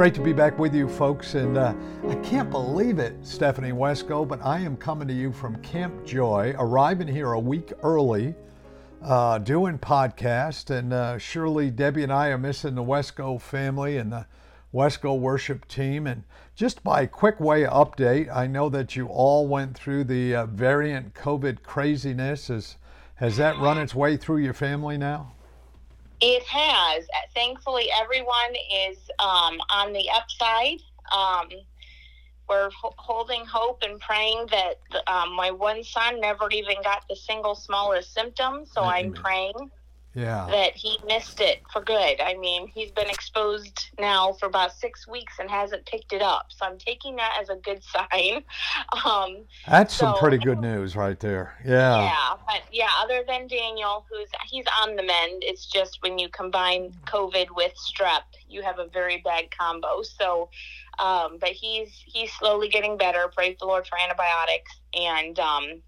Great to be back with you, folks. And uh, I can't believe it, Stephanie Wesco, but I am coming to you from Camp Joy, arriving here a week early, uh, doing podcast. And uh, surely Debbie and I are missing the Wesco family and the Wesco worship team. And just by quick way update, I know that you all went through the uh, variant COVID craziness. Has, has that run its way through your family now? It has. Thankfully, everyone is um, on the upside. Um, we're ho- holding hope and praying that um, my one son never even got the single smallest symptom. So I'm praying yeah. that he missed it for good. I mean, he's been exposed now for about six weeks and hasn't picked it up. So I'm taking that as a good sign. Um, That's so, some pretty good news right there. Yeah. Yeah, but yeah, other than Daniel, who's he's on the mend. It's just when you combine COVID with strep, you have a very bad combo. So, um, but he's he's slowly getting better. Praise the Lord for antibiotics and. Um,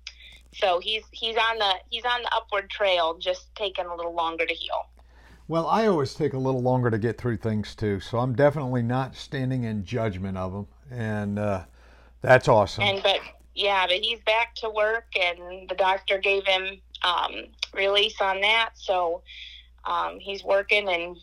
so he's he's on the he's on the upward trail, just taking a little longer to heal. Well, I always take a little longer to get through things too, so I'm definitely not standing in judgment of him, and uh, that's awesome. And but yeah, but he's back to work, and the doctor gave him um, release on that, so um, he's working and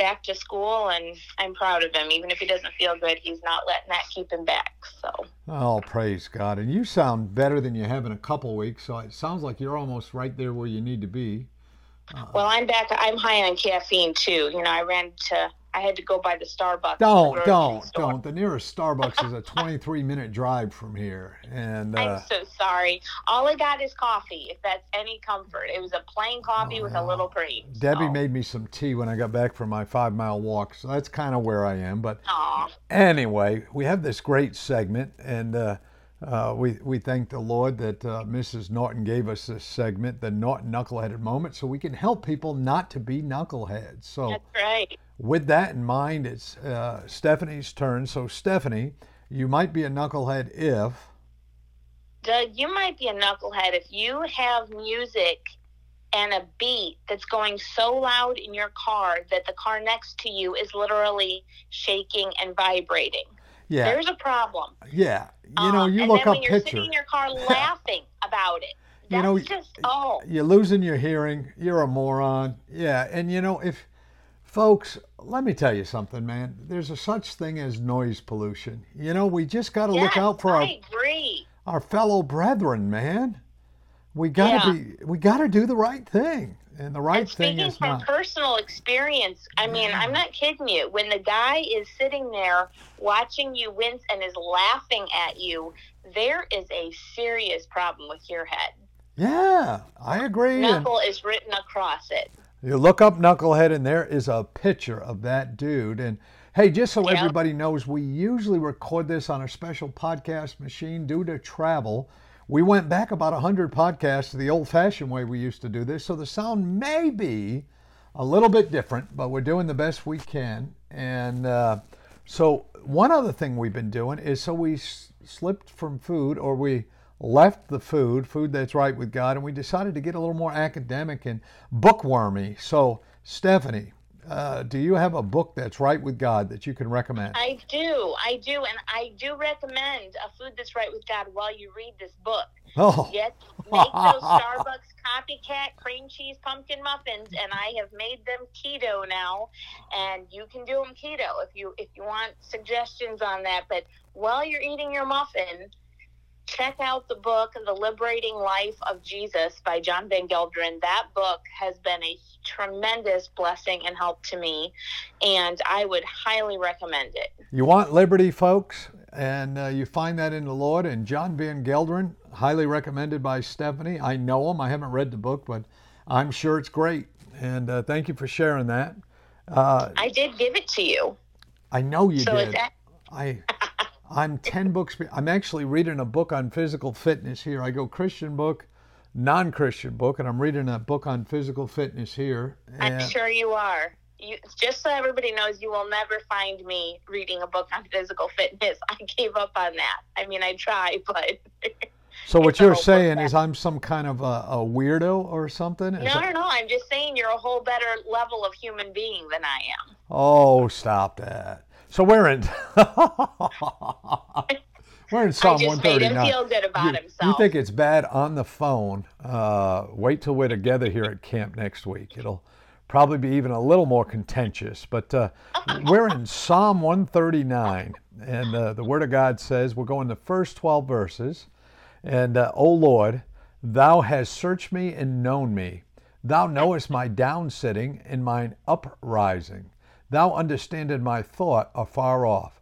back to school, and I'm proud of him. Even if he doesn't feel good, he's not letting that keep him back. So. Oh, praise God! And you sound better than you have in a couple weeks. So it sounds like you're almost right there where you need to be. Uh, well, I'm back. I'm high on caffeine too. You know, I ran to I had to go by the Starbucks. Don't, the don't, store. don't. The nearest Starbucks is a 23 minute drive from here. And uh, I'm so sorry. All I got is coffee, if that's any comfort. It was a plain coffee oh, with a little cream. Debbie made me some tea when I got back from my five mile walk. So that's kind of where I am. But anyway, we have this great segment. And uh, uh, we, we thank the Lord that uh, Mrs. Norton gave us this segment, the Norton Knuckleheaded Moment, so we can help people not to be knuckleheads. So that's right with that in mind, it's uh, Stephanie's turn. So, Stephanie, you might be a knucklehead if. Doug, you might be a knucklehead if you have music and a beat that's going so loud in your car that the car next to you is literally shaking and vibrating. Yeah. There's a problem. Yeah. You know, you um, look and then up when you're picture. sitting in your car laughing about it. That's you know, just oh. You're losing your hearing. You're a moron. Yeah, and you know if Folks, let me tell you something, man. There's a such thing as noise pollution. You know, we just got to yes, look out for I our agree. our fellow brethren, man. We got to yeah. be we got to do the right thing. And the right and thing is from not. personal experience, I mean, yeah. I'm not kidding you. When the guy is sitting there watching you wince and is laughing at you, there is a serious problem with your head. Yeah, I agree. Knuckle and, is written across it. You look up Knucklehead, and there is a picture of that dude. And hey, just so everybody knows, we usually record this on a special podcast machine due to travel. We went back about 100 podcasts to the old fashioned way we used to do this. So the sound may be a little bit different, but we're doing the best we can. And uh, so, one other thing we've been doing is so we s- slipped from food or we left the food, food that's right with God, and we decided to get a little more academic and bookwormy. So, Stephanie, uh, do you have a book that's right with God that you can recommend? I do. I do. And I do recommend a food that's right with God while you read this book. Oh. Yes, make those Starbucks copycat cream cheese pumpkin muffins, and I have made them keto now. And you can do them keto if you if you want suggestions on that. But while you're eating your muffin, check out the book The Liberating Life of Jesus by John Van Gelderen. That book has been a tremendous blessing and help to me, and I would highly recommend it. You want liberty, folks, and uh, you find that in the Lord. And John Van Gelderen, highly recommended by Stephanie. I know him. I haven't read the book, but I'm sure it's great. And uh, thank you for sharing that. Uh, I did give it to you. I know you so did. That... I I'm 10 books. I'm actually reading a book on physical fitness here. I go Christian book, non Christian book, and I'm reading a book on physical fitness here. I'm sure you are. You, just so everybody knows, you will never find me reading a book on physical fitness. I gave up on that. I mean, I try, but. So what you're saying is I'm some kind of a, a weirdo or something? Is no, no, no. I'm just saying you're a whole better level of human being than I am. Oh, stop that. So we're in we're in Psalm 139. feel good about you, himself. You think it's bad on the phone? Uh, wait till we're together here at camp next week. It'll probably be even a little more contentious. But uh, we're in Psalm 139, and uh, the Word of God says we're going the first 12 verses. And, uh, O Lord, Thou hast searched me and known me. Thou knowest my down sitting and mine uprising. Thou understandest my thought afar off.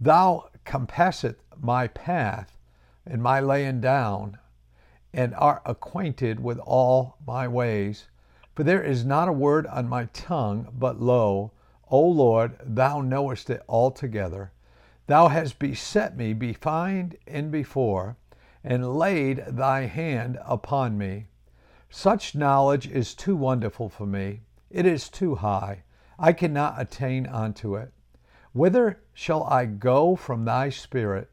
Thou compassest my path and my laying down, and art acquainted with all my ways. For there is not a word on my tongue, but lo, O Lord, thou knowest it altogether. Thou hast beset me behind and before and laid thy hand upon me. Such knowledge is too wonderful for me. It is too high. I cannot attain unto it. Whither shall I go from thy spirit?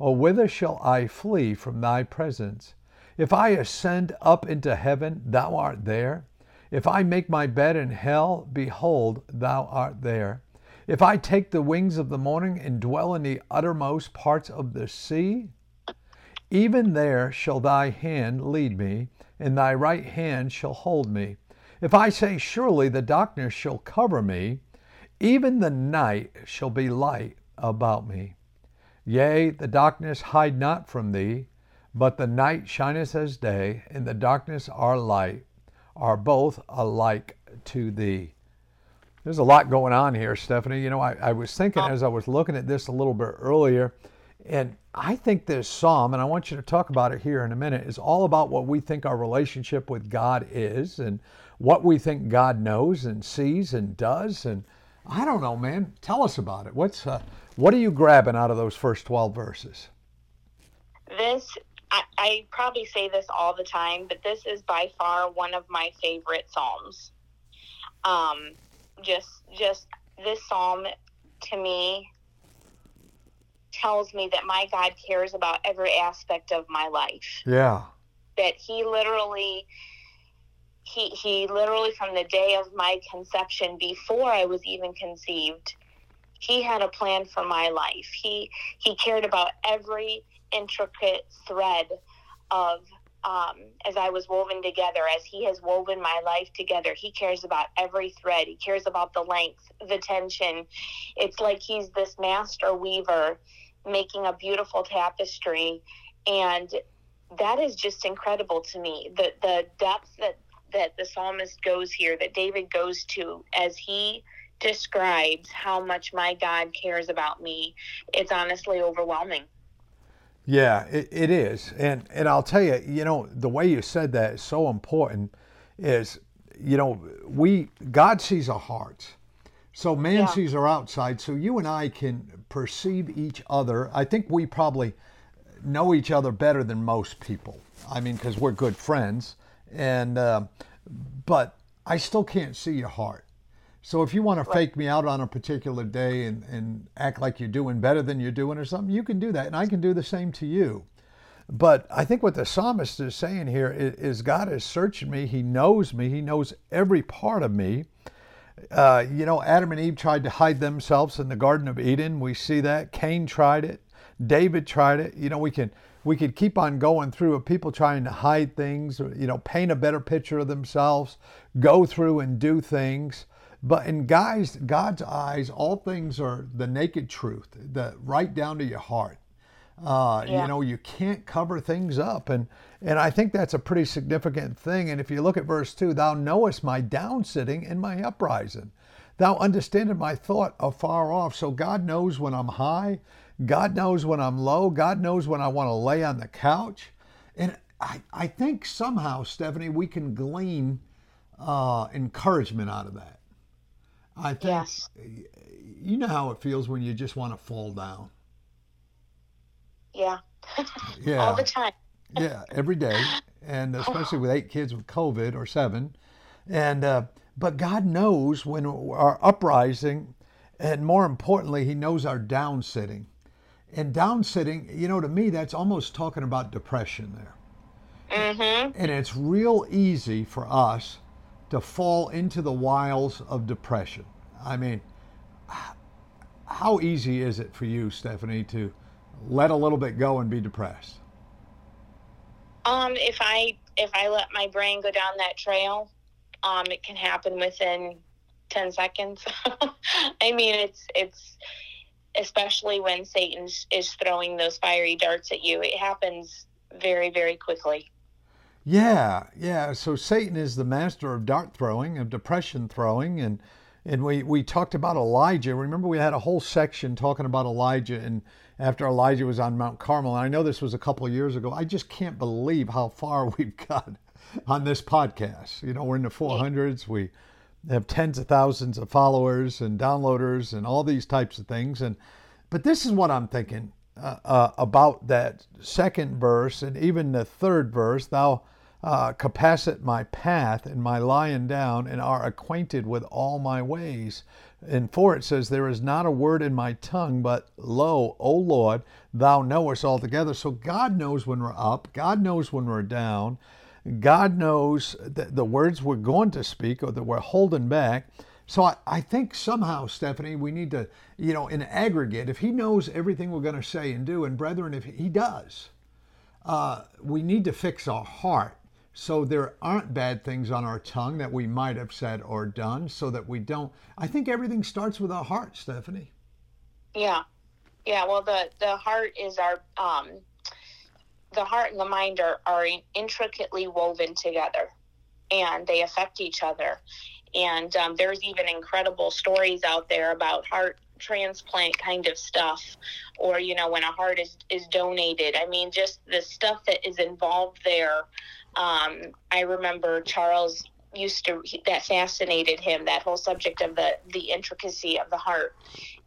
Or whither shall I flee from thy presence? If I ascend up into heaven, thou art there. If I make my bed in hell, behold, thou art there. If I take the wings of the morning and dwell in the uttermost parts of the sea, even there shall thy hand lead me, and thy right hand shall hold me. If I say, Surely the darkness shall cover me, even the night shall be light about me. Yea, the darkness hide not from thee, but the night shineth as day, and the darkness are light, are both alike to thee. There's a lot going on here, Stephanie. You know, I, I was thinking as I was looking at this a little bit earlier, and I think this psalm, and I want you to talk about it here in a minute, is all about what we think our relationship with God is and what we think God knows and sees and does. And I don't know, man. Tell us about it. What's uh, what are you grabbing out of those first 12 verses? This, I, I probably say this all the time, but this is by far one of my favorite psalms. Um, just, just this psalm to me tells me that my God cares about every aspect of my life. Yeah. That he literally he he literally from the day of my conception before I was even conceived, he had a plan for my life. He he cared about every intricate thread of um, as I was woven together, as He has woven my life together. He cares about every thread. He cares about the length, the tension. It's like He's this master weaver making a beautiful tapestry and that is just incredible to me the the depth that that the psalmist goes here that david goes to as he describes how much my god cares about me it's honestly overwhelming yeah it, it is and and i'll tell you you know the way you said that is so important is you know we god sees our hearts so man yeah. sees our outside. So you and I can perceive each other. I think we probably know each other better than most people. I mean, because we're good friends. And uh, but I still can't see your heart. So if you want to right. fake me out on a particular day and, and act like you're doing better than you're doing or something, you can do that. And I can do the same to you. But I think what the psalmist is saying here is, is God is searching me. He knows me. He knows every part of me. Uh, you know, Adam and Eve tried to hide themselves in the Garden of Eden. We see that. Cain tried it. David tried it. You know, we can we could keep on going through of people trying to hide things, or, you know, paint a better picture of themselves, go through and do things. But in guys, God's eyes, all things are the naked truth, the right down to your heart. Uh, yeah. You know, you can't cover things up. And, and I think that's a pretty significant thing. And if you look at verse 2, thou knowest my down sitting and my uprising. Thou understandest my thought afar off. So God knows when I'm high. God knows when I'm low. God knows when I want to lay on the couch. And I, I think somehow, Stephanie, we can glean uh, encouragement out of that. I think Yes. you know how it feels when you just want to fall down. Yeah. Yeah. All the time. yeah, every day, and especially with eight kids with COVID or seven, and uh, but God knows when our uprising, and more importantly, He knows our down sitting, and down sitting. You know, to me, that's almost talking about depression there, Mm-hmm. and it's real easy for us to fall into the wiles of depression. I mean, how easy is it for you, Stephanie, to let a little bit go and be depressed? Um, if I if I let my brain go down that trail, um, it can happen within ten seconds. I mean, it's it's especially when Satan is throwing those fiery darts at you. It happens very very quickly. Yeah, yeah. So Satan is the master of dart throwing, of depression throwing, and and we we talked about Elijah. Remember, we had a whole section talking about Elijah, and after Elijah was on Mount Carmel, and I know this was a couple of years ago. I just can't believe how far we've got on this podcast. You know, we're in the 400s. We have tens of thousands of followers and downloaders and all these types of things. And but this is what I'm thinking uh, uh, about that second verse and even the third verse. Thou uh, compassest my path and my lying down, and are acquainted with all my ways. And for it says, There is not a word in my tongue, but lo, O Lord, thou knowest altogether. So God knows when we're up, God knows when we're down. God knows the, the words we're going to speak or that we're holding back. So I, I think somehow, Stephanie, we need to, you know, in aggregate, if He knows everything we're going to say and do, and brethren, if He does, uh, we need to fix our heart so there aren't bad things on our tongue that we might have said or done so that we don't. I think everything starts with our heart, Stephanie. Yeah, yeah. Well, the the heart is our um, the heart and the mind are are intricately woven together, and they affect each other. And um, there's even incredible stories out there about heart transplant kind of stuff, or you know when a heart is is donated. I mean, just the stuff that is involved there. Um, I remember Charles used to that fascinated him that whole subject of the the intricacy of the heart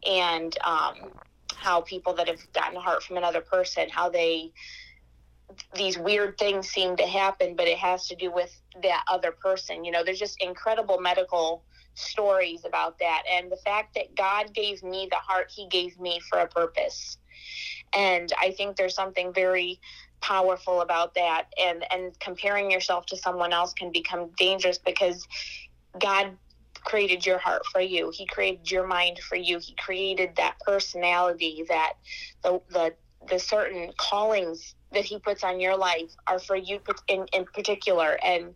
and um, how people that have gotten a heart from another person how they these weird things seem to happen but it has to do with that other person you know there's just incredible medical stories about that and the fact that god gave me the heart he gave me for a purpose. And i think there's something very powerful about that and and comparing yourself to someone else can become dangerous because god created your heart for you. He created your mind for you. He created that personality that the the, the certain callings that he puts on your life are for you in, in particular. And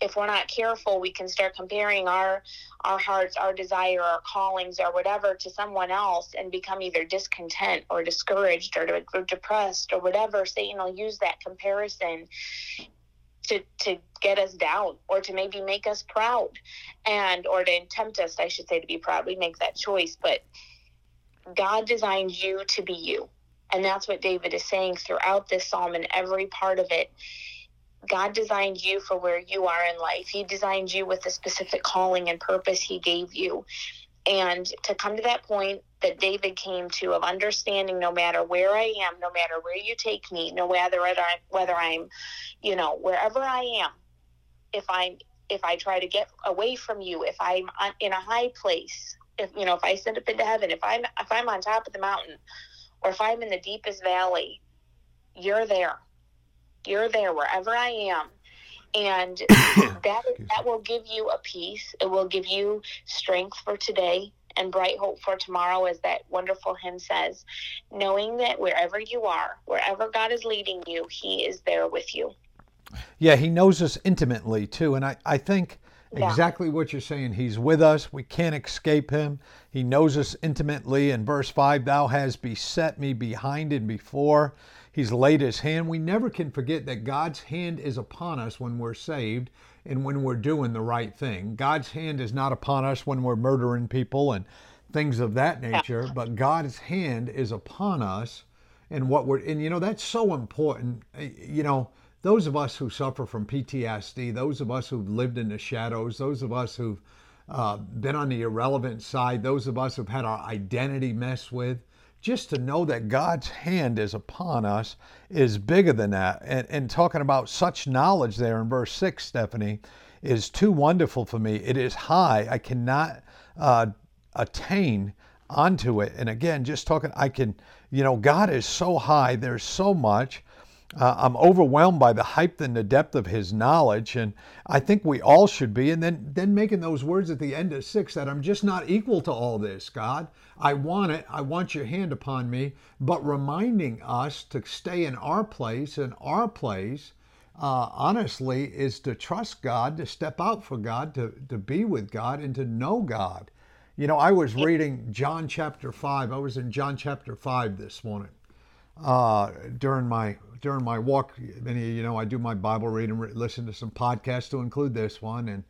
if we're not careful we can start comparing our our hearts our desire our callings or whatever to someone else and become either discontent or discouraged or, or depressed or whatever. Satan will use that comparison to to get us down or to maybe make us proud and or to tempt us i should say to be proud. We make that choice but god designed you to be you and that's what david is saying throughout this psalm and every part of it God designed you for where you are in life. He designed you with a specific calling and purpose He gave you. And to come to that point that David came to of understanding no matter where I am, no matter where you take me, no matter whether I'm, whether I'm, you know, wherever I am, if I'm, if I try to get away from you, if I'm in a high place, if you know, if I send up into heaven, if I'm, if I'm on top of the mountain, or if I'm in the deepest valley, you're there you're there wherever I am. And that that will give you a peace. It will give you strength for today and bright hope for tomorrow, as that wonderful hymn says. Knowing that wherever you are, wherever God is leading you, He is there with you. Yeah, He knows us intimately too. And I, I think yeah. exactly what you're saying. He's with us. We can't escape Him. He knows us intimately. In verse 5, Thou hast beset me behind and before. He's laid his hand. We never can forget that God's hand is upon us when we're saved and when we're doing the right thing. God's hand is not upon us when we're murdering people and things of that nature, but God's hand is upon us and what we're and you know that's so important. Eh, you know, those of us who suffer from PTSD, those of us who've lived in the shadows, those of us who've uh, been on the irrelevant side, those of us who've had our identity messed with, just to know that God's hand is upon us is bigger than that. And, and talking about such knowledge there in verse 6, Stephanie, is too wonderful for me. It is high. I cannot uh, attain onto it. And again, just talking, I can, you know, God is so high, there's so much. Uh, I'm overwhelmed by the height and the depth of his knowledge, and I think we all should be. And then, then making those words at the end of six that I'm just not equal to all this, God. I want it. I want your hand upon me, but reminding us to stay in our place, and our place, uh, honestly, is to trust God, to step out for God, to, to be with God, and to know God. You know, I was reading John chapter 5. I was in John chapter 5 this morning uh, during my during my walk, many you know, I do my Bible reading, listen to some podcasts to include this one, and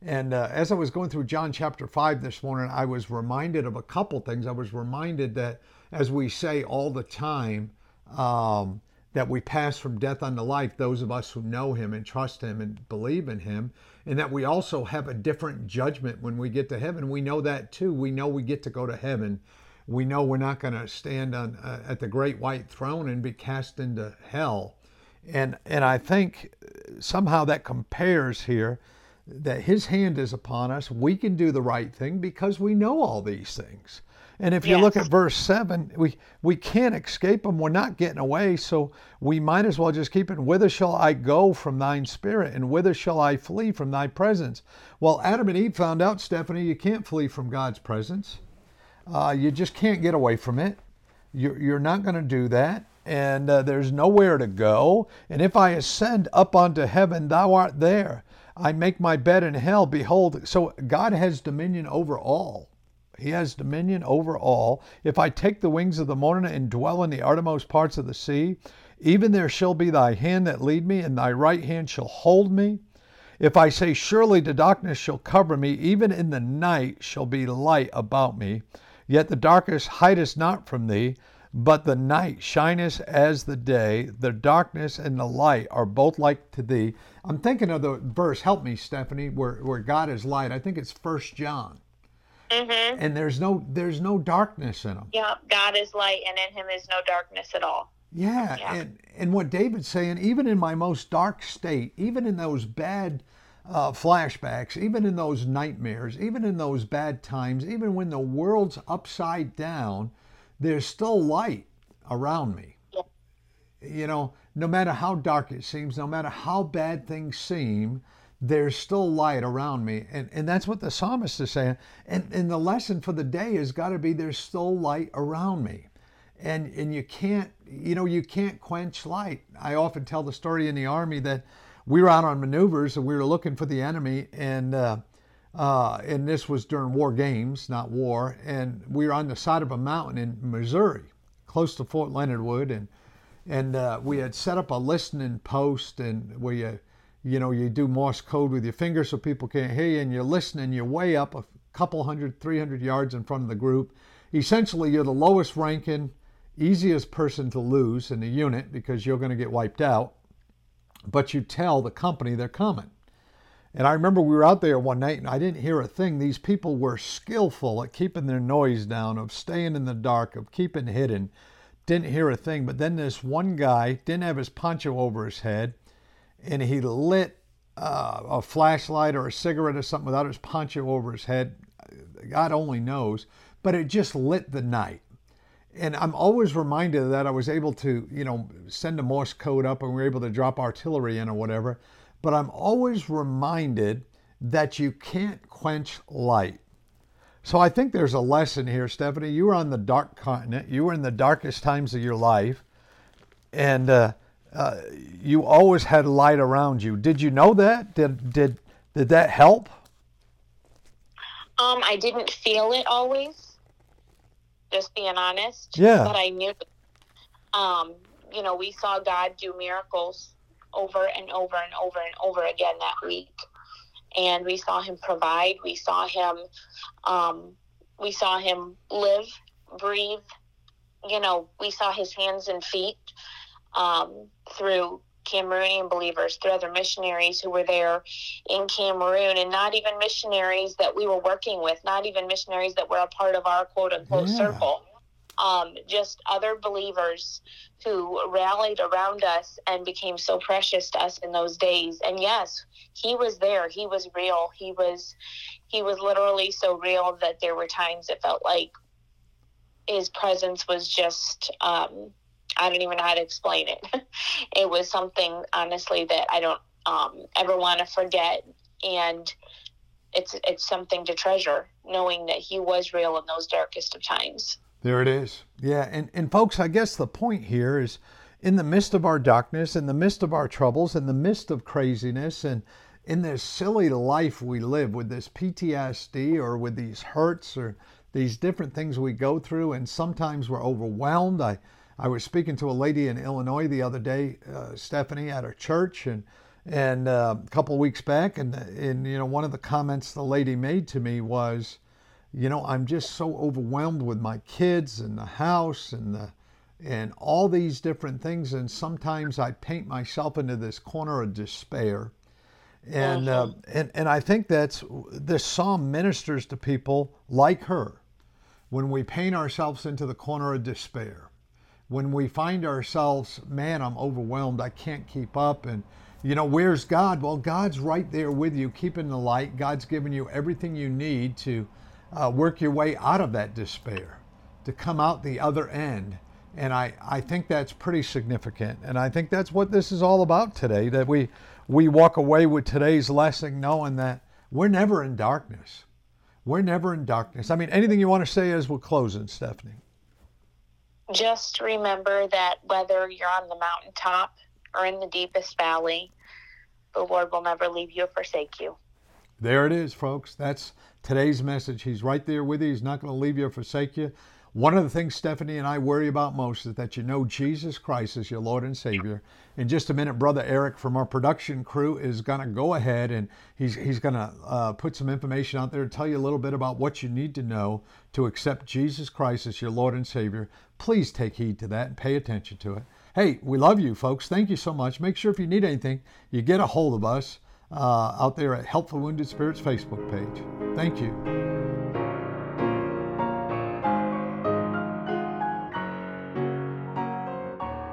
and uh, as I was going through John chapter five this morning, I was reminded of a couple things. I was reminded that, as we say all the time, um, that we pass from death unto life, those of us who know Him and trust Him and believe in Him, and that we also have a different judgment when we get to heaven. We know that too. We know we get to go to heaven we know we're not going to stand on uh, at the great white throne and be cast into hell. And and I think somehow that compares here that his hand is upon us. We can do the right thing because we know all these things. And if you yes. look at verse 7, we, we can't escape them. We're not getting away. So we might as well just keep it. Whither shall I go from thine spirit? And whither shall I flee from thy presence? Well, Adam and Eve found out, Stephanie, you can't flee from God's presence. Uh, you just can't get away from it. You're, you're not going to do that. And uh, there's nowhere to go. And if I ascend up unto heaven, thou art there. I make my bed in hell. Behold, so God has dominion over all. He has dominion over all. If I take the wings of the morning and dwell in the uttermost parts of the sea, even there shall be thy hand that lead me, and thy right hand shall hold me. If I say, Surely the darkness shall cover me, even in the night shall be light about me. Yet the darkness hideth not from thee, but the night shineth as the day. The darkness and the light are both like to thee. I'm thinking of the verse, help me, Stephanie, where, where God is light. I think it's First John. Mm-hmm. And there's no there's no darkness in him. Yeah, God is light, and in Him is no darkness at all. Yeah, yeah, and and what David's saying, even in my most dark state, even in those bad uh, flashbacks, even in those nightmares, even in those bad times, even when the world's upside down, there's still light around me. You know, no matter how dark it seems, no matter how bad things seem, there's still light around me. And, and that's what the psalmist is saying. And, and the lesson for the day has got to be there's still light around me. And, and you can't, you know, you can't quench light. I often tell the story in the army that we were out on maneuvers and we were looking for the enemy and uh, uh, and this was during war games, not war. And we were on the side of a mountain in Missouri, close to Fort Leonard Wood, and and uh, we had set up a listening post, and where you, you know, you do Morse code with your fingers so people can't hear you, and you're listening. You're way up a couple hundred, 300 yards in front of the group. Essentially, you're the lowest ranking, easiest person to lose in the unit because you're going to get wiped out but you tell the company they're coming. And I remember we were out there one night and I didn't hear a thing. These people were skillful at keeping their noise down, of staying in the dark, of keeping hidden. Didn't hear a thing. But then this one guy didn't have his poncho over his head and he lit uh, a flashlight or a cigarette or something without his poncho over his head. God only knows. But it just lit the night and I'm always reminded that I was able to, you know, send a Morse code up and we were able to drop artillery in or whatever. But I'm always reminded that you can't quench light. So I think there's a lesson here, Stephanie. You were on the dark continent. You were in the darkest times of your life, and uh, uh, you always had light around you. Did you know that? Did did did that help? Um, I didn't feel it always just being honest. Yeah. But I knew, um, you know, we saw God do miracles over and over and over and over again that week. And we saw him provide. We saw him, um, we saw him live, breathe. You know, we saw his hands and feet um, through Cameroonian believers, through other missionaries who were there in Cameroon, and not even missionaries that we were working with, not even missionaries that were a part of our quote unquote Yeah. circle. Um, just other believers who rallied around us and became so precious to us in those days. And yes, he was there. He was real. He was he was literally so real that there were times it felt like his presence was just um, I don't even know how to explain it. it was something honestly that I don't um, ever want to forget, and it's it's something to treasure, knowing that he was real in those darkest of times. There it is. Yeah, and, and folks, I guess the point here is in the midst of our darkness, in the midst of our troubles, in the midst of craziness, and in this silly life we live with this PTSD or with these hurts or these different things we go through, and sometimes we're overwhelmed. I, I was speaking to a lady in Illinois the other day, uh, Stephanie, at her church, and and uh, a couple of weeks back, and and you know one of the comments the lady made to me was, you know, I'm just so overwhelmed with my kids and the house and the and all these different things, and sometimes I paint myself into this corner of despair. And uh, and and I think that's this psalm ministers to people like her when we paint ourselves into the corner of despair, when we find ourselves, man, I'm overwhelmed, I can't keep up, and you know, where's God? Well, God's right there with you, keeping the light. God's given you everything you need to uh, work your way out of that despair, to come out the other end. And I, I think that's pretty significant. And I think that's what this is all about today that we, we walk away with today's lesson knowing that we're never in darkness. We're never in darkness. I mean, anything you want to say as we're closing, Stephanie? Just remember that whether you're on the mountaintop or in the deepest valley, the Lord will never leave you or forsake you. There it is, folks. That's today's message. He's right there with you. He's not going to leave you or forsake you. One of the things Stephanie and I worry about most is that you know Jesus Christ is your Lord and Savior. In just a minute, Brother Eric from our production crew is going to go ahead and he's, he's going to uh, put some information out there to tell you a little bit about what you need to know to accept Jesus Christ as your Lord and Savior. Please take heed to that and pay attention to it. Hey, we love you, folks. Thank you so much. Make sure if you need anything, you get a hold of us uh, out there at Help for Wounded Spirits Facebook page. Thank you.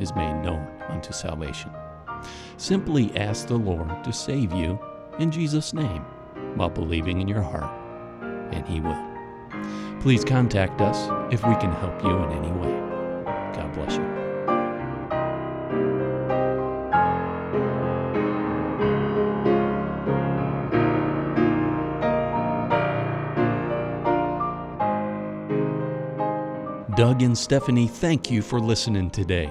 is made known unto salvation. Simply ask the Lord to save you in Jesus' name while believing in your heart, and He will. Please contact us if we can help you in any way. God bless you. Doug and Stephanie, thank you for listening today.